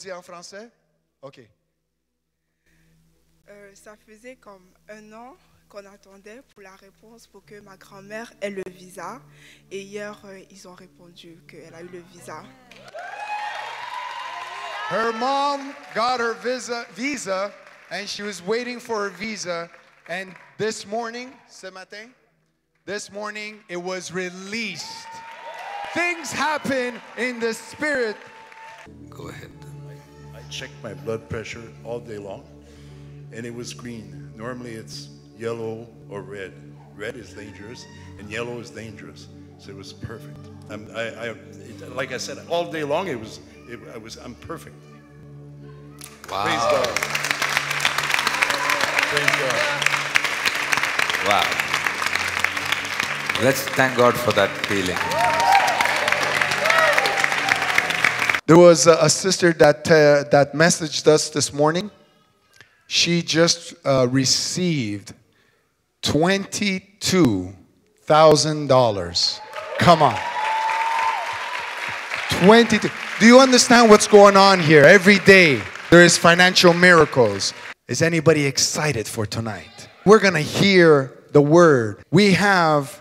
dis en français? OK. Euh, ça faisait comme un an qu'on attendait pour la réponse pour que ma grand-mère ait le visa. Et hier, euh, ils ont répondu qu'elle a eu le visa. Her mom got her visa, visa and she was waiting for her visa. And this morning, ce matin, this morning, it was released. Things happen in the spirit. Go ahead. Checked my blood pressure all day long, and it was green. Normally it's yellow or red. Red is dangerous, and yellow is dangerous. So it was perfect. I'm, I, I, it, like I said, all day long it was, it, I was, I'm perfect. Wow. Praise God. Praise God. Wow. Let's thank God for that healing. There was a, sister that, uh, that messaged us this morning. She just uh, received $22,000. Come on. 22. Do you understand what's going on here? Every day there is financial miracles. Is anybody excited for tonight? We're going to hear the word. We have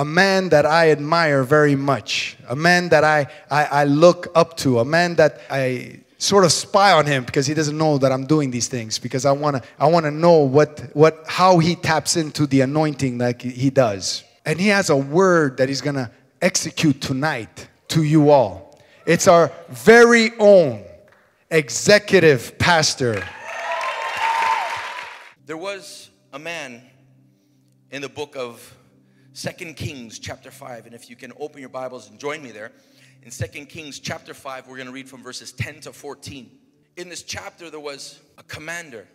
a man that I admire very much, a man that I, I, I, look up to, a man that I sort of spy on him because he doesn't know that I'm doing these things because I want to I want to know what, what how he taps into the anointing like he does. And he has a word that he's going to execute tonight to you all. It's our very own executive pastor. There was a man in the book of Second Kings chapter 5. And if you can open your Bibles and join me there. In Second Kings chapter 5, we're going to read from verses 10 to 14. In this chapter, there was a commander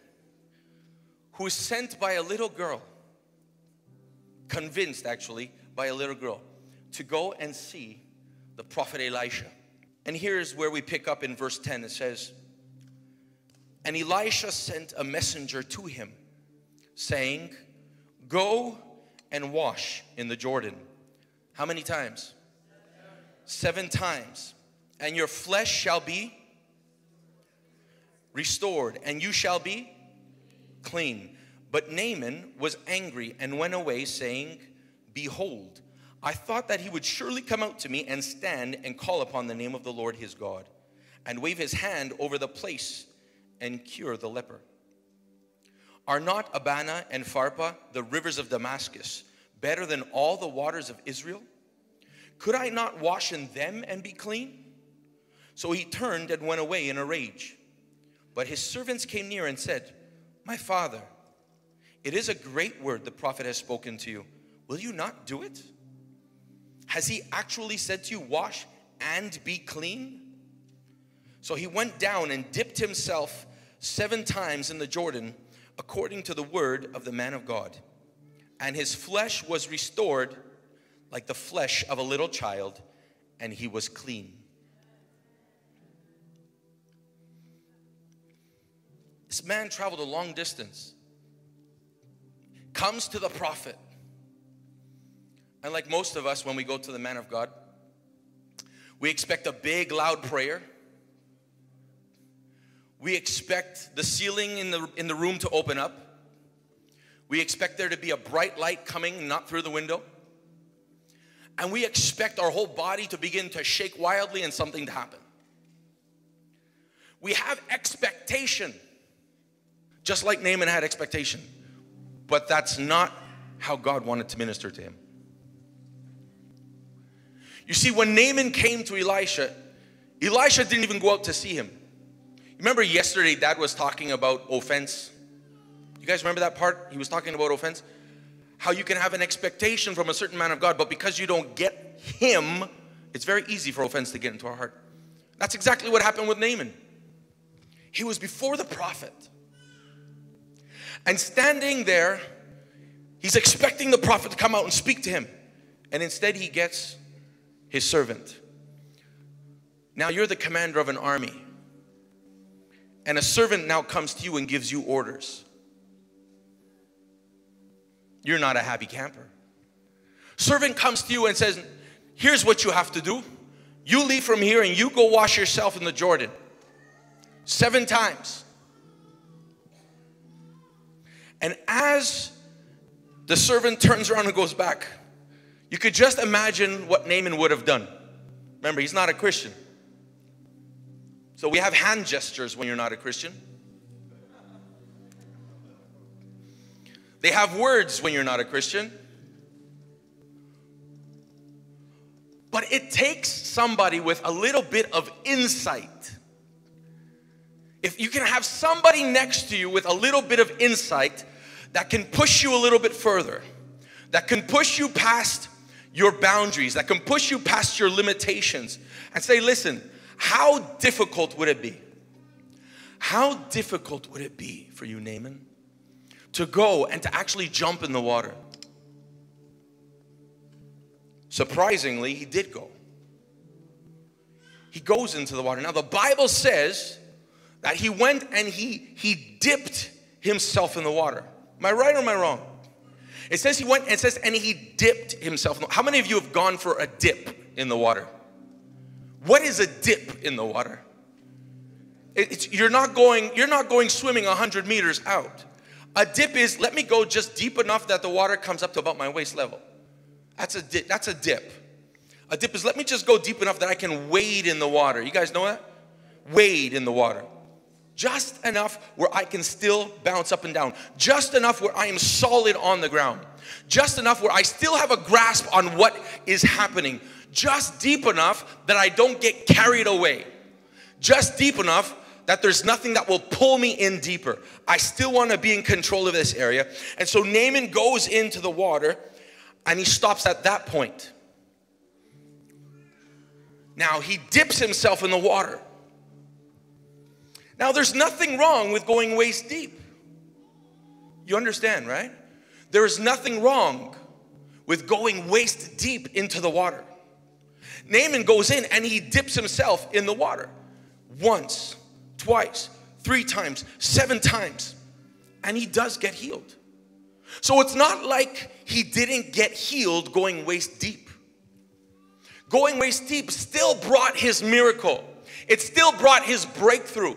who was sent by a little girl, convinced actually by a little girl, to go and see the prophet Elisha. And here's where we pick up in verse 10. It says, And Elisha sent a messenger to him, saying, Go and wash in the Jordan. How many times? Seven times. And your flesh shall be restored, and you shall be clean. But Naaman was angry and went away, saying, Behold, I thought that he would surely come out to me and stand and call upon the name of the Lord his God, and wave his hand over the place and cure the leper. Are not Abana and Pharpar, the rivers of Damascus, better than all the waters of Israel? Could I not wash in them and be clean? So he turned and went away in a rage. But his servants came near and said, My father, it is a great word the prophet has spoken to you. Will you not do it? Has he actually said to you, Wash and be clean? So he went down and dipped himself seven times in the Jordan according to the word of the man of God. And his flesh was restored like the flesh of a little child, and he was clean. This man traveled a long distance, comes to the prophet. And like most of us, when we go to the man of God, we expect a big, loud prayer we expect the ceiling in the, in the room to open up. We expect there to be a bright light coming, not through the window. And we expect our whole body to begin to shake wildly and something to happen. We have expectation, just like Naaman had expectation. But that's not how God wanted to minister to him. You see, when Naaman came to Elisha, Elisha didn't even go out to see him. Remember yesterday, Dad was talking about offense? You guys remember that part? He was talking about offense. How you can have an expectation from a certain man of God, but because you don't get him, it's very easy for offense to get into our heart. That's exactly what happened with Naaman. He was before the prophet. And standing there, he's expecting the prophet to come out and speak to him. And instead, he gets his servant. Now, you're the commander of an army and a servant now comes to you and gives you orders. You're not a happy camper. Servant comes to you and says, Here's what you have to do. You leave from here and you go wash yourself in the Jordan. Seven times. And as the servant turns around and goes back, you could just imagine what Naaman would have done. Remember, he's not a Christian. So we have hand gestures when you're not a Christian. They have words when you're not a Christian. But it takes somebody with a little bit of insight. If you can have somebody next to you with a little bit of insight that can push you a little bit further, that can push you past your boundaries, that can push you past your limitations, and say, listen, how difficult would it be? How difficult would it be for you, Naaman, to go and to actually jump in the water? Surprisingly, he did go. He goes into the water. Now, the Bible says that he went and he, he dipped himself in the water. Am I right or am I wrong? It says he went and says, and he dipped himself. How many of you have gone for a dip in the water? What is a dip in the water? It's, you're not going you're not going swimming 100 meters out. A dip is let me go just deep enough that the water comes up to about my waist level. That's a dip. That's a dip. A dip is let me just go deep enough that I can wade in the water. You guys know that? Wade in the water. Just enough where I can still bounce up and down. Just enough where I am solid on the ground. Just enough where I still have a grasp on what is happening. Just deep enough that I don't get carried away. Just deep enough that there's nothing that will pull me in deeper. I still want to be in control of this area. And so Naaman goes into the water and he stops at that point. Now he dips himself in the water. Now there's nothing wrong with going waist deep. You understand, right? There is nothing wrong with going waist deep into the water. Naaman goes in and he dips himself in the water once, twice, three times, seven times, and he does get healed. So it's not like he didn't get healed going waist deep. Going waist deep still brought his miracle, it still brought his breakthrough.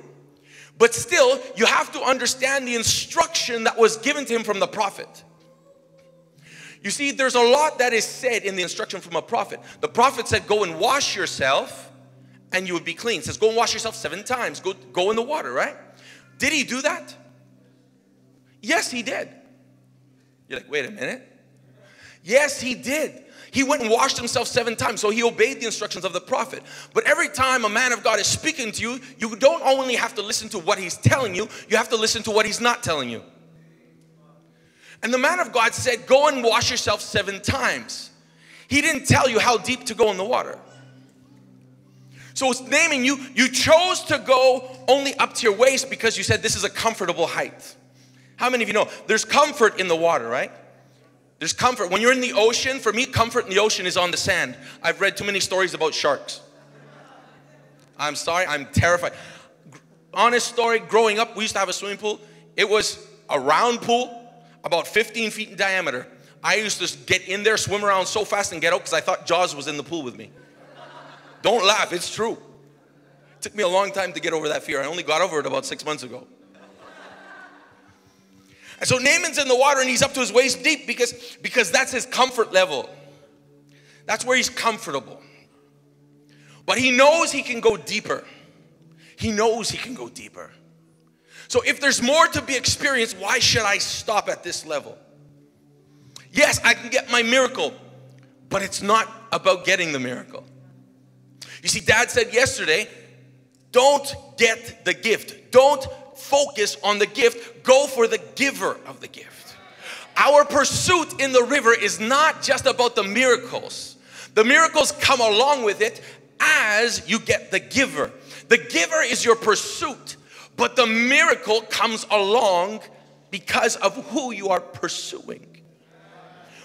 But still, you have to understand the instruction that was given to him from the prophet. You see, there's a lot that is said in the instruction from a prophet. The prophet said, Go and wash yourself and you would be clean. It says, Go and wash yourself seven times. Go, go in the water, right? Did he do that? Yes, he did. You're like, wait a minute. Yes, he did. He went and washed himself seven times, so he obeyed the instructions of the prophet. But every time a man of God is speaking to you, you don't only have to listen to what he's telling you, you have to listen to what he's not telling you. And the man of God said, Go and wash yourself seven times. He didn't tell you how deep to go in the water. So it's Naaman you, you chose to go only up to your waist because you said this is a comfortable height. How many of you know there's comfort in the water, right? There's comfort. When you're in the ocean, for me, comfort in the ocean is on the sand. I've read too many stories about sharks. I'm sorry, I'm terrified. Honest story, growing up, we used to have a swimming pool. It was a round pool, about 15 feet in diameter. I used to get in there, swim around so fast and get out because I thought Jaws was in the pool with me. Don't laugh, it's true. It took me a long time to get over that fear. I only got over it about six months ago. And so Naaman's in the water and he's up to his waist deep because, because that's his comfort level. That's where he's comfortable. But he knows he can go deeper. He knows he can go deeper. So if there's more to be experienced, why should I stop at this level? Yes, I can get my miracle, but it's not about getting the miracle. You see, dad said yesterday, don't get the gift. Don't focus on the gift, go for the giver of the gift. Our pursuit in the river is not just about the miracles. The miracles come along with it as you get the giver. The giver is your pursuit, but the miracle comes along because of who you are pursuing.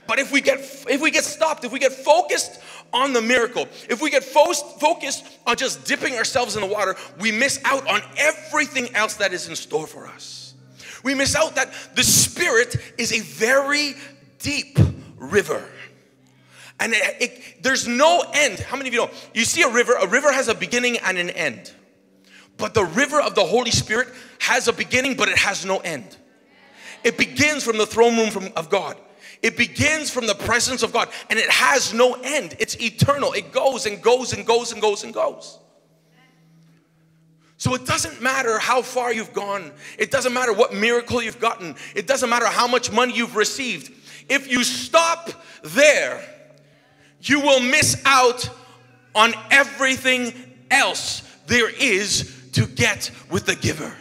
But if we get if we get stopped, if we get focused on the miracle, if we get fo- focused on just dipping ourselves in the water, we miss out on everything else that is in store for us. We miss out that the Spirit is a very deep river. And it, it, there's no end. How many of you know? You see a river, a river has a beginning and an end. But the river of the Holy Spirit has a beginning, but it has no end. It begins from the throne room from, of God. It begins from the presence of God and it has no end. It's eternal. It goes and goes and goes and goes and goes. So it doesn't matter how far you've gone. It doesn't matter what miracle you've gotten. It doesn't matter how much money you've received. If you stop there, you will miss out on everything else there is to get with the giver.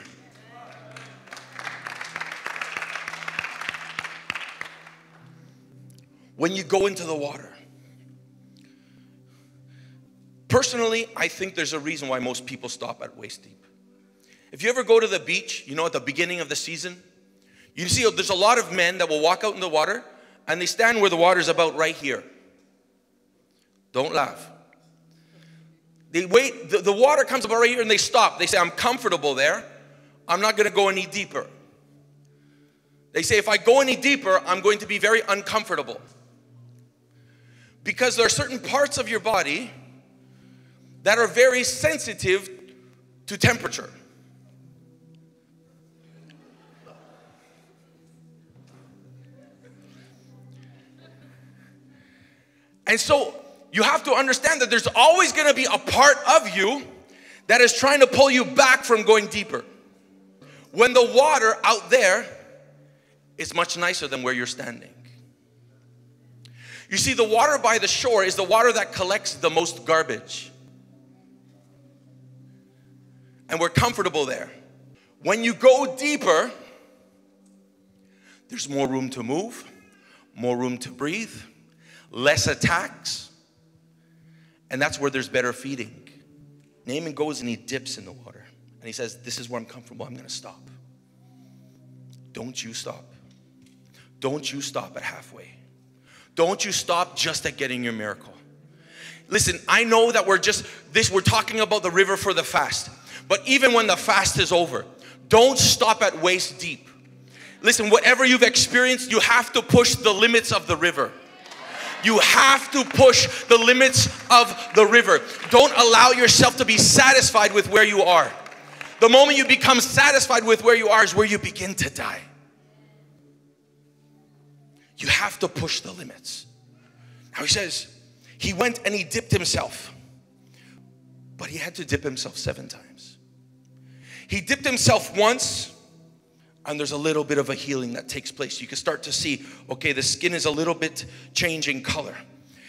When you go into the water, personally, I think there's a reason why most people stop at waist deep. If you ever go to the beach, you know, at the beginning of the season, you see there's a lot of men that will walk out in the water and they stand where the water's about right here. Don't laugh. They wait, the, the water comes up right here and they stop. They say, I'm comfortable there. I'm not going to go any deeper. They say, if I go any deeper, I'm going to be very uncomfortable. Because there are certain parts of your body that are very sensitive to temperature. And so you have to understand that there's always going to be a part of you that is trying to pull you back from going deeper. When the water out there is much nicer than where you're standing. You see, the water by the shore is the water that collects the most garbage. And we're comfortable there. When you go deeper, there's more room to move, more room to breathe, less attacks, and that's where there's better feeding. Naaman goes and he dips in the water and he says, This is where I'm comfortable, I'm gonna stop. Don't you stop. Don't you stop at halfway. Don't you stop just at getting your miracle. Listen, I know that we're just this, we're talking about the river for the fast, but even when the fast is over, don't stop at waist deep. Listen, whatever you've experienced, you have to push the limits of the river. You have to push the limits of the river. Don't allow yourself to be satisfied with where you are. The moment you become satisfied with where you are is where you begin to die. You have to push the limits. Now he says, he went and he dipped himself, but he had to dip himself seven times. He dipped himself once, and there's a little bit of a healing that takes place. You can start to see, okay, the skin is a little bit changing color.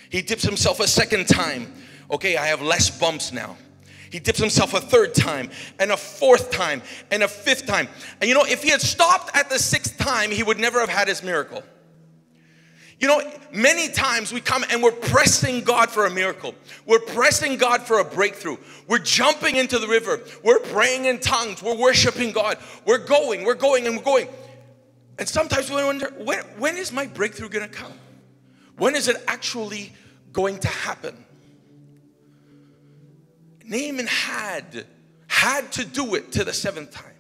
He dips himself a second time. Okay, I have less bumps now. He dips himself a third time, and a fourth time, and a fifth time. And you know, if he had stopped at the sixth time, he would never have had his miracle. You know, many times we come and we're pressing God for a miracle. We're pressing God for a breakthrough. We're jumping into the river. We're praying in tongues. We're worshiping God. We're going, we're going, and we're going. And sometimes we wonder, when, when is my breakthrough going to come? When is it actually going to happen? Naaman had, had to do it to the seventh time.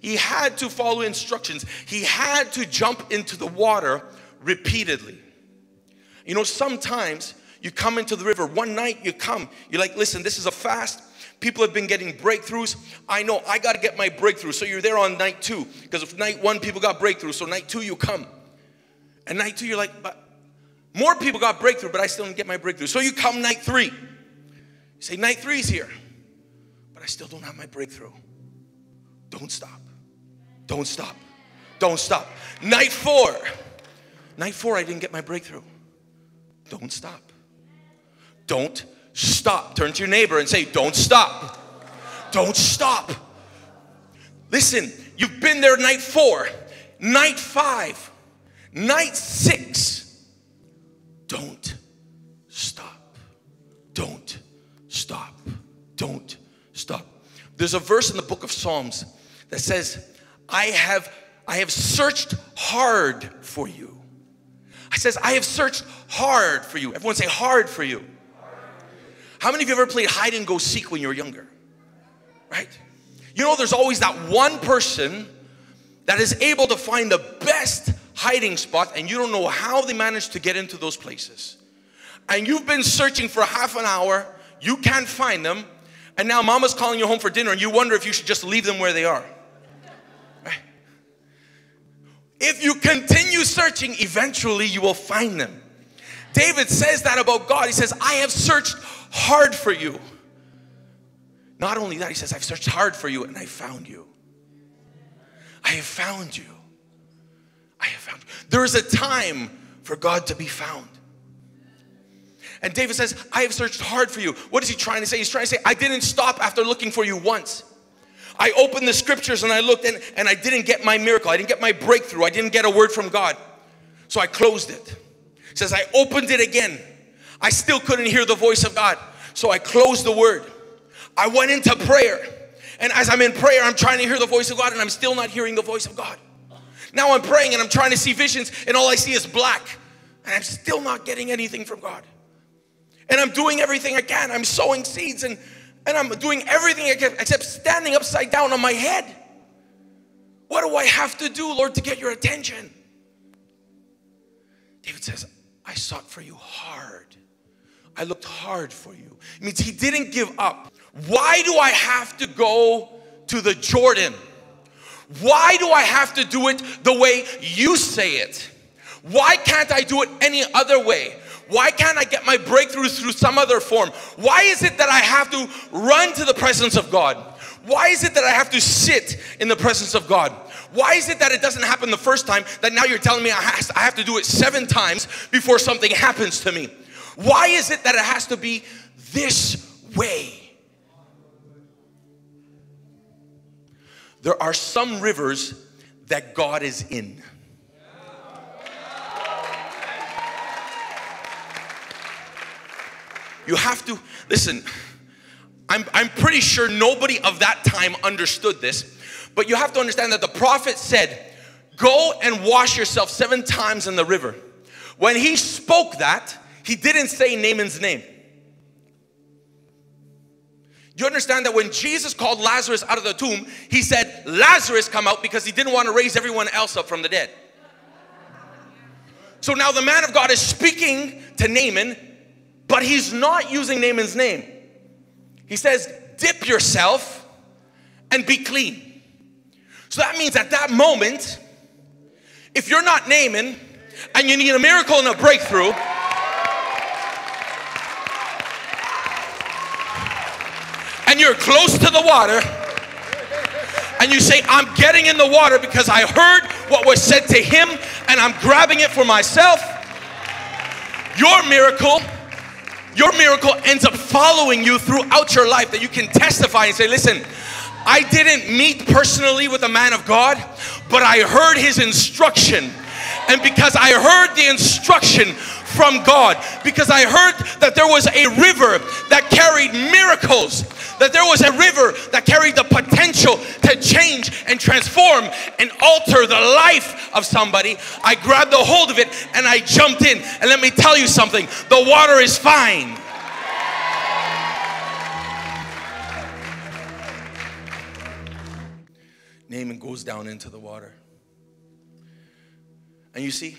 He had to follow instructions. He had to jump into the water repeatedly. You know, sometimes you come into the river, one night you come, you're like, listen, this is a fast. People have been getting breakthroughs. I know I got to get my breakthrough. So you're there on night two. Because if night one, people got breakthrough. So night two, you come. And night two, you're like, but more people got breakthrough, but I still didn't get my breakthrough. So you come night three. You say, night three is here, but I still don't have my breakthrough. Don't stop. Don't stop. Don't stop. Night four. Night four, I didn't get my breakthrough. Don't stop. Don't stop. Turn to your neighbor and say, Don't stop. Don't stop. Listen, you've been there night four, night five, night six. Don't stop. Don't stop. Don't stop. There's a verse in the book of Psalms that says, I have I have searched hard for you. Says, I have searched hard for you. Everyone say hard for you. How many of you ever played hide and go seek when you were younger? Right? You know, there's always that one person that is able to find the best hiding spot, and you don't know how they managed to get into those places. And you've been searching for half an hour, you can't find them, And now mama's calling you home for dinner and you wonder if you should just leave them where they are. Right? If you continue searching, eventually you will find them. David says that about God. He says, I have searched hard for you. Not only that, he says, I've searched hard for you and I found you. I have found you. I have found you. There is a time for God to be found. And David says, I have searched hard for you. What is he trying to say? He's trying to say, I didn't stop after looking for you once. I opened the scriptures and I looked and, and I didn't get my miracle. I didn't get my breakthrough. I didn't get a word from God. So I closed it. He says, I opened it again. I still couldn't hear the voice of God. So I closed the word. I went into prayer. And as I'm in prayer, I'm trying to hear the voice of God and I'm still not hearing the voice of God. Now I'm praying and I'm trying to see visions and all I see is black. And I'm still not getting anything from God. And I'm doing everything I can. I'm sowing seeds and, and I'm doing everything except standing upside down on my head. What do I have to do, Lord, to get your attention? David says, I sought for you hard. I looked hard for you. It means he didn't give up. Why do I have to go to the Jordan? Why do I have to do it the way you say it? Why can't I do it any other way? Why can't I get my breakthrough through some other form? Why is it that I have to run to the presence of God? Why is it that I have to sit in the presence of God? Why is it that it doesn't happen the first time that now you're telling me I have to do it seven times before something happens to me? Why is it that it has to be this way? There are some rivers that God is in. You have to, listen, I'm, I'm pretty sure nobody of that time understood this, but you have to understand that the prophet said, Go and wash yourself seven times in the river. When he spoke that, he didn't say Naaman's name. You understand that when Jesus called Lazarus out of the tomb, he said, Lazarus come out because he didn't want to raise everyone else up from the dead. So now the man of God is speaking to Naaman, but he's not using Naaman's name. He says, Dip yourself and be clean. So that means at that moment, if you're not Naaman and you need a miracle and a breakthrough, and you're close to the water, and you say, I'm getting in the water because I heard what was said to him and I'm grabbing it for myself, your miracle your miracle ends up following you throughout your life that you can testify and say, listen, I didn't meet personally with a man of God, but I heard his instruction. And because I heard the instruction from God, because I heard that there was a river that carried miracles, that there was a river that carried the potential to change and transform and alter the life of somebody, I grabbed a hold of it and I jumped in. And let me tell you something the water is fine. Naaman goes down into the water. And you see,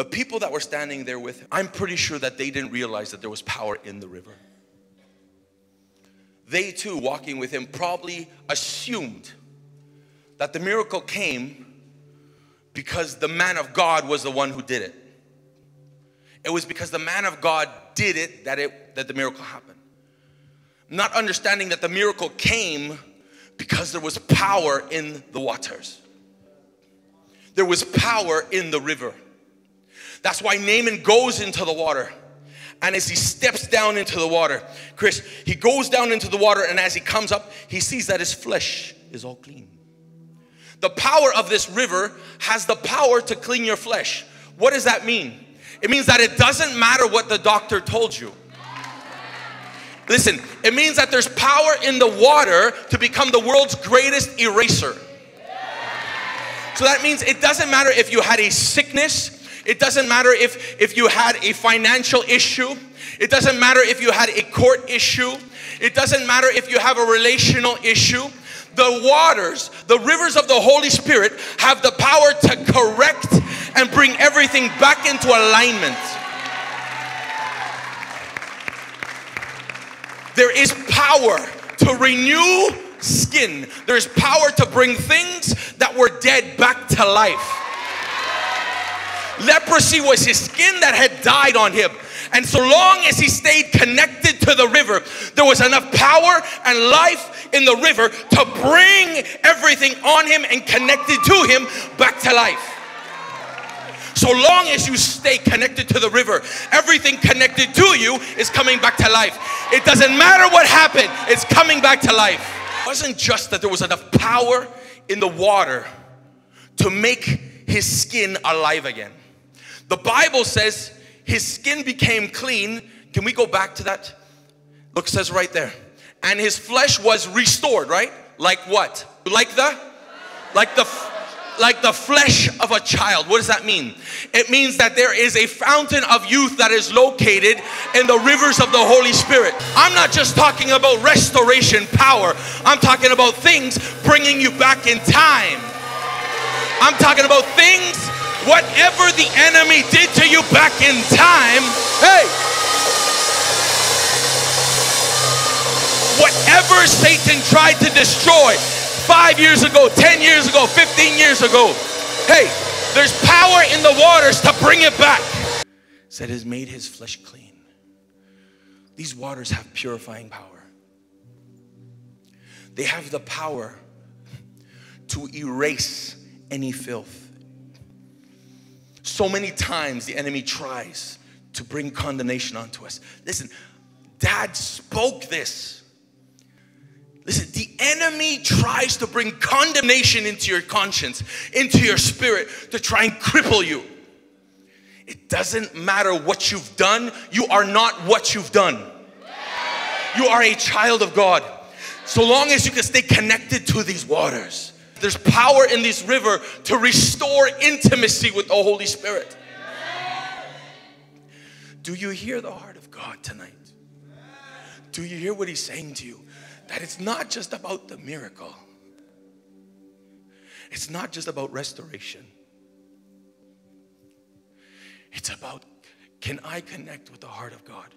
the people that were standing there with him, I'm pretty sure that they didn't realize that there was power in the river. They too, walking with him, probably assumed that the miracle came because the man of God was the one who did it. It was because the man of God did it that it that the miracle happened. Not understanding that the miracle came because there was power in the waters. There was power in the river. That's why Naaman goes into the water. And as he steps down into the water, Chris, he goes down into the water, and as he comes up, he sees that his flesh is all clean. The power of this river has the power to clean your flesh. What does that mean? It means that it doesn't matter what the doctor told you. Listen, it means that there's power in the water to become the world's greatest eraser. So that means it doesn't matter if you had a sickness, it doesn't matter if, if you had a financial issue, it doesn't matter if you had a court issue, it doesn't matter if you have a relational issue. The waters, the rivers of the Holy Spirit have the power to correct and bring everything back into alignment. There is power to renew skin. There's power to bring things that were dead back to life. Leprosy was his skin that had died on him. And so long as he stayed connected to the river, there was enough power and life in the river to bring everything on him and connected to him back to life. So long as you stay connected to the river, everything connected to you is coming back to life. It doesn't matter what happened, it's coming back to life. It wasn't just that there was enough power in the water to make his skin alive again. The Bible says his skin became clean. Can we go back to that? Look, says right there. And his flesh was restored, right? Like what? Like the like the like the flesh of a child. What does that mean? It means that there is a fountain of youth that is located in the rivers of the Holy Spirit. I'm not just talking about restoration power. I'm talking about things bringing you back in time. I'm talking about things whatever the enemy did to you back in time. Hey, whatever Satan tried to destroy five years ago, 10 years ago, 15 years ago, hey, there's power in the waters to bring it back. Said has made his flesh clean. These waters have purifying power. They have the power to erase any filth. So many times the enemy tries to bring condemnation onto us. Listen, dad spoke this. Listen, the enemy tries to bring condemnation into your conscience, into your spirit, to try and cripple you. It doesn't matter what you've done, you are not what you've done. You are a child of God. So long as you can stay connected to these waters, there's power in this river to restore intimacy with the Holy Spirit. Do you hear the heart of God tonight? Do you hear what He's saying to you? That it's not just about the miracle, it's not just about restoration. It's about can I connect with the heart of God?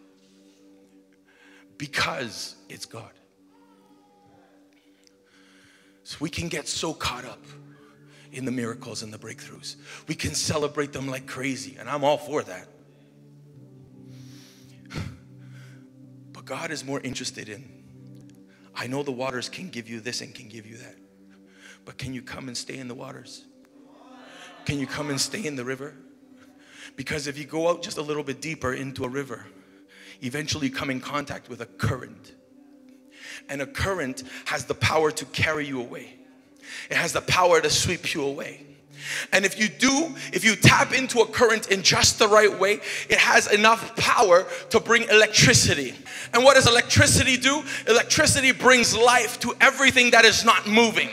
Because it's God. So we can get so caught up in the miracles and the breakthroughs. We can celebrate them like crazy, and I'm all for that. But God is more interested in I know the waters can give you this and can give you that. But can you come and stay in the waters? Can you come and stay in the river? Because if you go out just a little bit deeper into a river, eventually you come in contact with a current. And a current has the power to carry you away, it has the power to sweep you away. And if you do, if you tap into a current in just the right way, it has enough power to bring electricity. And what does electricity do? Electricity brings life to everything that is not moving.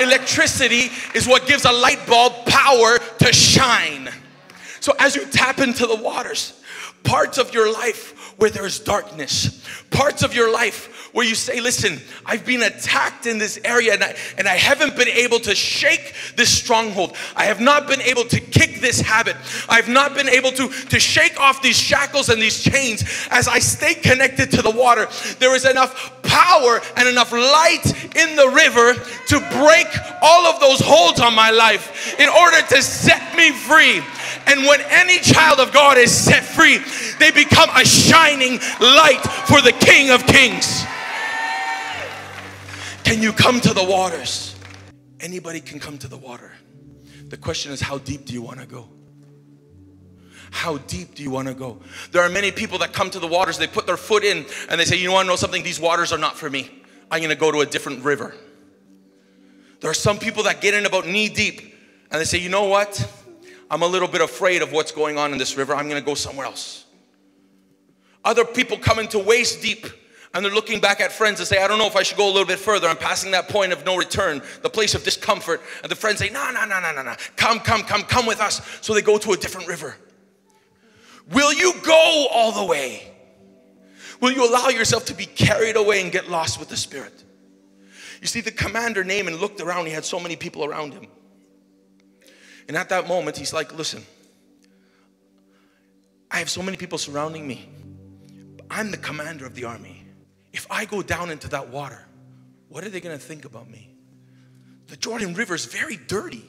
Electricity is what gives a light bulb power to shine. So as you tap into the waters, parts of your life where there's darkness, parts of your life where you say, Listen, I've been attacked in this area and I, and I haven't been able to shake this stronghold. I have not been able to kick this habit. I've not been able to, to shake off these shackles and these chains. As I stay connected to the water, there is enough power and enough light in the river to break all of those holds on my life in order to set me free. And when any child of God is set free, they become a shining light for the King of Kings. Can you come to the waters? Anybody can come to the water. The question is, how deep do you want to go? How deep do you want to go? There are many people that come to the waters, they put their foot in and they say, You want to know something? These waters are not for me. I'm going to go to a different river. There are some people that get in about knee deep and they say, You know what? I'm a little bit afraid of what's going on in this river. I'm going to go somewhere else. Other people come into waist deep and they're looking back at friends and say, I don't know if I should go a little bit further. I'm passing that point of no return, the place of discomfort. And the friends say, No, no, no, no, no, no. Come, come, come, come with us. So they go to a different river. Will you go all the way? Will you allow yourself to be carried away and get lost with the Spirit? You see, the commander Naaman looked around, he had so many people around him. And at that moment, he's like, Listen, I have so many people surrounding me. I'm the commander of the army. if I go down into that water, what are they going to think about me? The Jordan River is very dirty.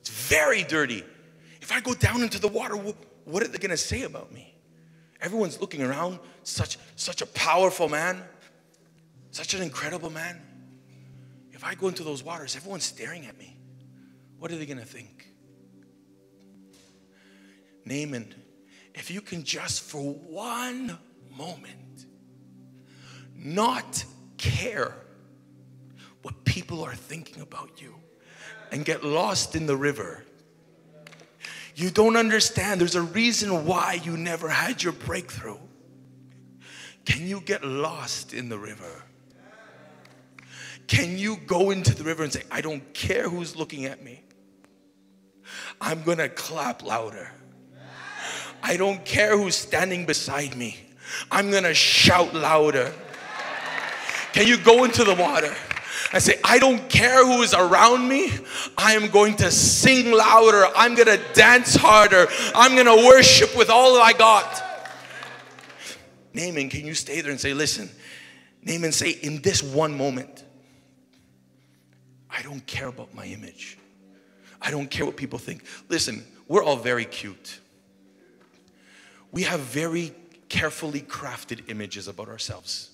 It's very dirty. If I go down into the water, what are they going to say about me? Everyone's looking around, such, such a powerful man, such an incredible man. If I go into those waters, everyone's staring at me. What are they going to think? Naaman, if you can just for one moment not care what people are thinking about you and get lost in the river. You don't understand. There's a reason why you never had your breakthrough. Can you get lost in the river? Can you go into the river and say, I don't care who's looking at me? I'm gonna clap louder. I don't care who's standing beside me. I'm gonna shout louder. Can you go into the water and say, I don't care who is around me. I am going to sing louder. I'm going to dance harder. I'm going to worship with all that I got. Naaman, can you stay there and say, listen, Naaman, say, in this one moment, I don't care about my image. I don't care what people think. Listen, we're all very cute. We have very carefully crafted images about ourselves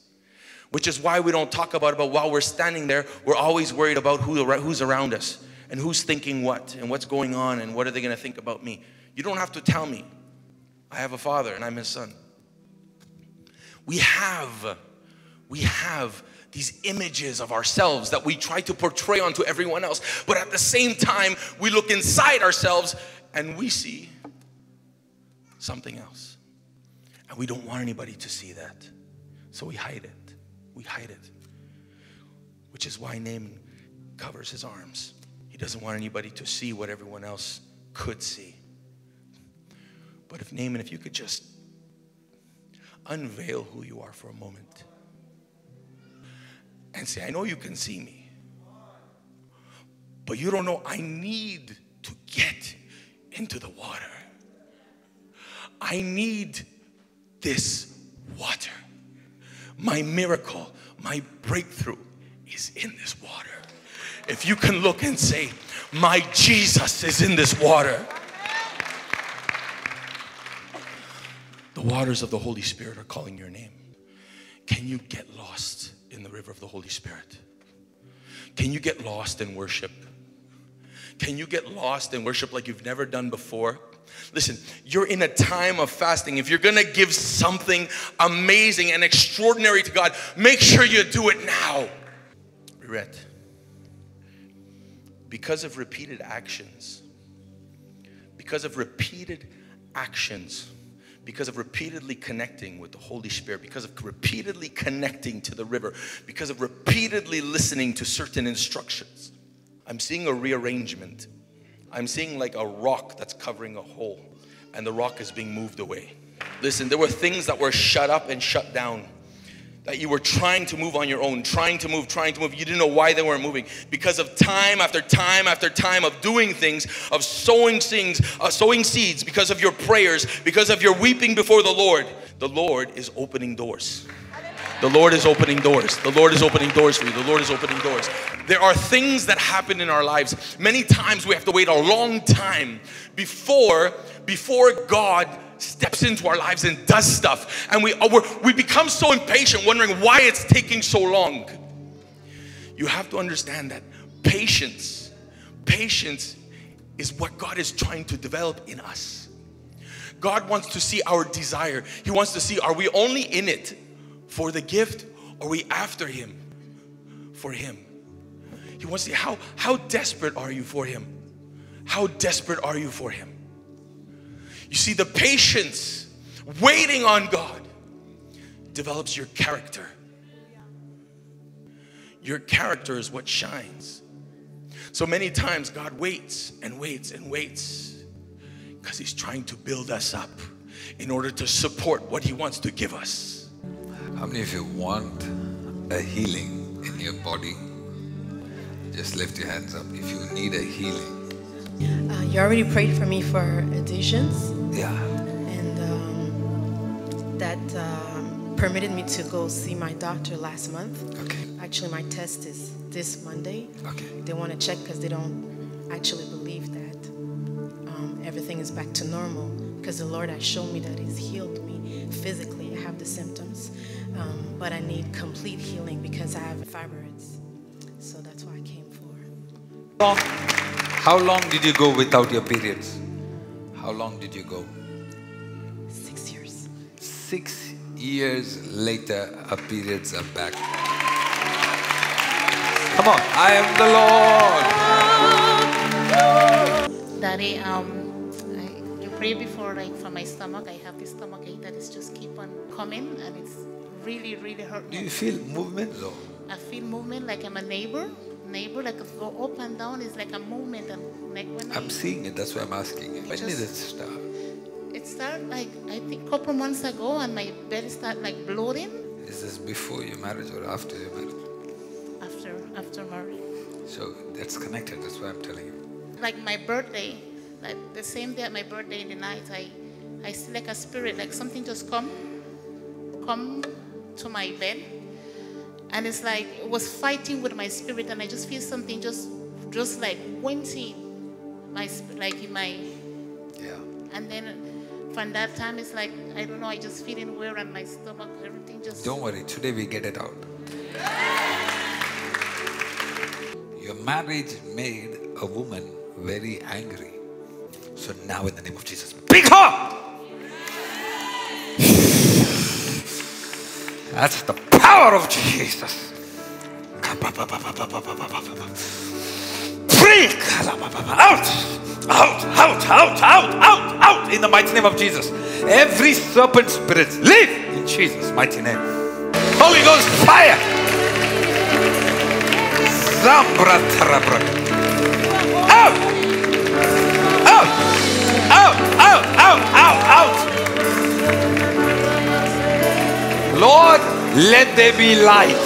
which is why we don't talk about it. But while we're standing there, we're always worried about who, who's around us and who's thinking what and what's going on and what are they going to think about me. You don't have to tell me. I have a father and I'm his son. We have, we have these images of ourselves that we try to portray onto everyone else. But at the same time, we look inside ourselves and we see something else. And we don't want anybody to see that. So we hide it we hide it. Which is why Naaman covers his arms. He doesn't want anybody to see what everyone else could see. But if Naaman, if you could just unveil who you are for a moment and say, I know you can see me, but you don't know I need to get into the water. I need this water. My miracle, my breakthrough is in this water. If you can look and say, My Jesus is in this water. The waters of the Holy Spirit are calling your name. Can you get lost in the river of the Holy Spirit? Can you get lost in worship? Can you get lost in worship like you've never done before? Listen, you're in a time of fasting. If you're gonna give something amazing and extraordinary to God, make sure you do it now. Regret. Because of repeated actions, because of repeated actions, because of repeatedly connecting with the Holy Spirit, because of repeatedly connecting to the river, because of repeatedly listening to certain instructions, I'm seeing a rearrangement I'm seeing like a rock that's covering a hole, and the rock is being moved away. Listen, there were things that were shut up and shut down that you were trying to move on your own, trying to move, trying to move. You didn't know why they weren't moving because of time after time after time of doing things, of sowing things, uh, sowing seeds, because of your prayers, because of your weeping before the Lord. The Lord is opening doors. The Lord is opening doors. The Lord is opening doors for you. The Lord is opening doors. There are things that happen in our lives. Many times we have to wait a long time before before God steps into our lives and does stuff. And we uh, we become so impatient wondering why it's taking so long. You have to understand that patience patience is what God is trying to develop in us. God wants to see our desire. He wants to see are we only in it for the gift or we after him for him? He wants to see how, how desperate are you for him? How desperate are you for him? You see, the patience, waiting on God, develops your character. Your character is what shines. So many times God waits and waits and waits because He's trying to build us up in order to support what He wants to give us. How many of you want a healing in your body? Just lift your hands up if you need a healing. Uh, you already prayed for me for additions. Yeah. And um, that um, permitted me to go see my doctor last month. Okay. Actually, my test is this Monday. Okay. They want to check because they don't actually believe that um, everything is back to normal. Because the Lord has shown me that He's healed me physically. I have the symptoms, um, but I need complete healing because I have fibroids. Long, how long did you go without your periods? How long did you go? Six years. Six years later, her periods are back. Come on, I am the Lord. Daddy, um, I, you prayed before, like for my stomach. I have this stomach ache that is just keep on coming, and it's really, really hurt. Do you feel movement? No. I feel movement like I'm a neighbor. Neighbor, like go up and down is like a movement, and like when I, I'm seeing it, that's why I'm asking you. When did it start? it started like I think couple months ago, and my belly start like bloating Is this before your marriage or after your marriage? after after marriage. So that's connected, that's why I'm telling you. like my birthday, like the same day at my birthday in the night, I, I see like a spirit, like something just come, come to my bed, and it's like it was fighting with my spirit, and I just feel something just, just like went in my, like in my, Yeah. and then from that time it's like I don't know, I just feeling weird and my stomach, everything just. Don't worry, today we get it out. Your marriage made a woman very angry. So now, in the name of Jesus, pick her! That's the power of Jesus. Free! Out! Out! Out! Out! Out! Out! Out! In the mighty name of Jesus. Every serpent spirit, leave in Jesus' mighty name. Holy Ghost fire! Zambra tarabra. Out! Out! Out! Out! Out! Out! Out! Lord, let there be light.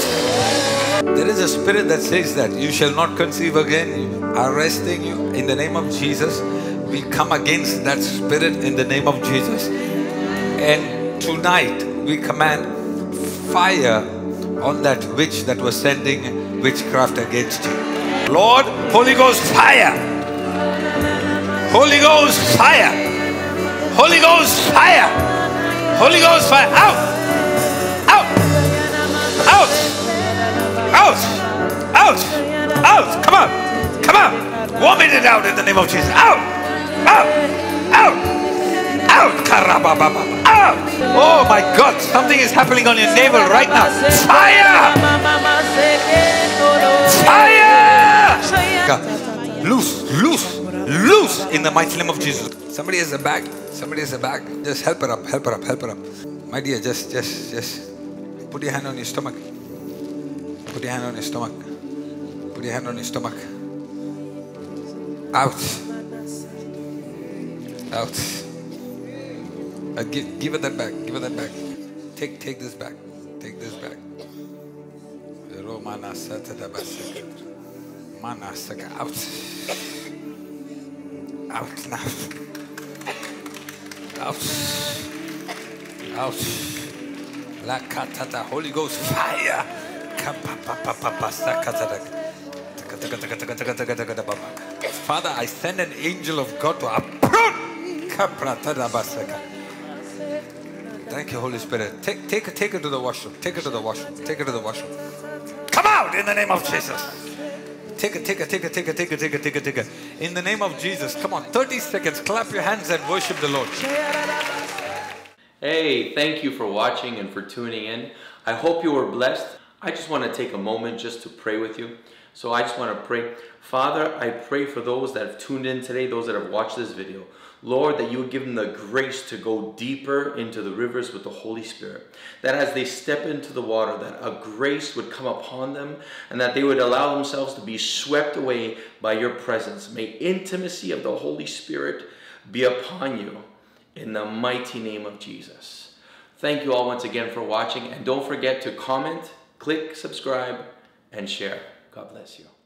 There is a spirit that says that you shall not conceive again, arresting you in the name of Jesus. We come against that spirit in the name of Jesus. And tonight we command fire on that witch that was sending witchcraft against you. Lord, Holy Ghost fire. Holy Ghost fire. Holy Ghost fire. Holy Ghost fire. Out. Vomit it out in the name of Jesus. Out! Out! Out! Out! Out! Oh my God! Something is happening on your navel right now. Fire! Fire! God. Loose, loose, loose in the mighty name of Jesus. Somebody has a bag. Somebody has a bag. Just help her up. Help her up. Help her up. My dear, just, just, just put your hand on your stomach. Put your hand on your stomach. Put your hand on your stomach. Out. Out. Uh, give, give her that back. Give her that back. Take, take this back. Take this back. Manasaka. Out. Out now. Out. Out. La. Holy Ghost fire. Father, I send an angel of God to uproot. Thank you, Holy Spirit. Take, take, take her to the washroom. Take her to the washroom. Take her to the washroom. Come out in the name of Jesus. Take it, take it, take it, take it, take it, take it, take it, take it. In the name of Jesus. Come on, 30 seconds. Clap your hands and worship the Lord. Hey, thank you for watching and for tuning in. I hope you were blessed. I just want to take a moment just to pray with you. So I just want to pray. Father, I pray for those that have tuned in today, those that have watched this video. Lord, that you would give them the grace to go deeper into the rivers with the Holy Spirit. That as they step into the water, that a grace would come upon them and that they would allow themselves to be swept away by your presence. May intimacy of the Holy Spirit be upon you in the mighty name of Jesus. Thank you all once again for watching and don't forget to comment, click subscribe, and share. God bless you.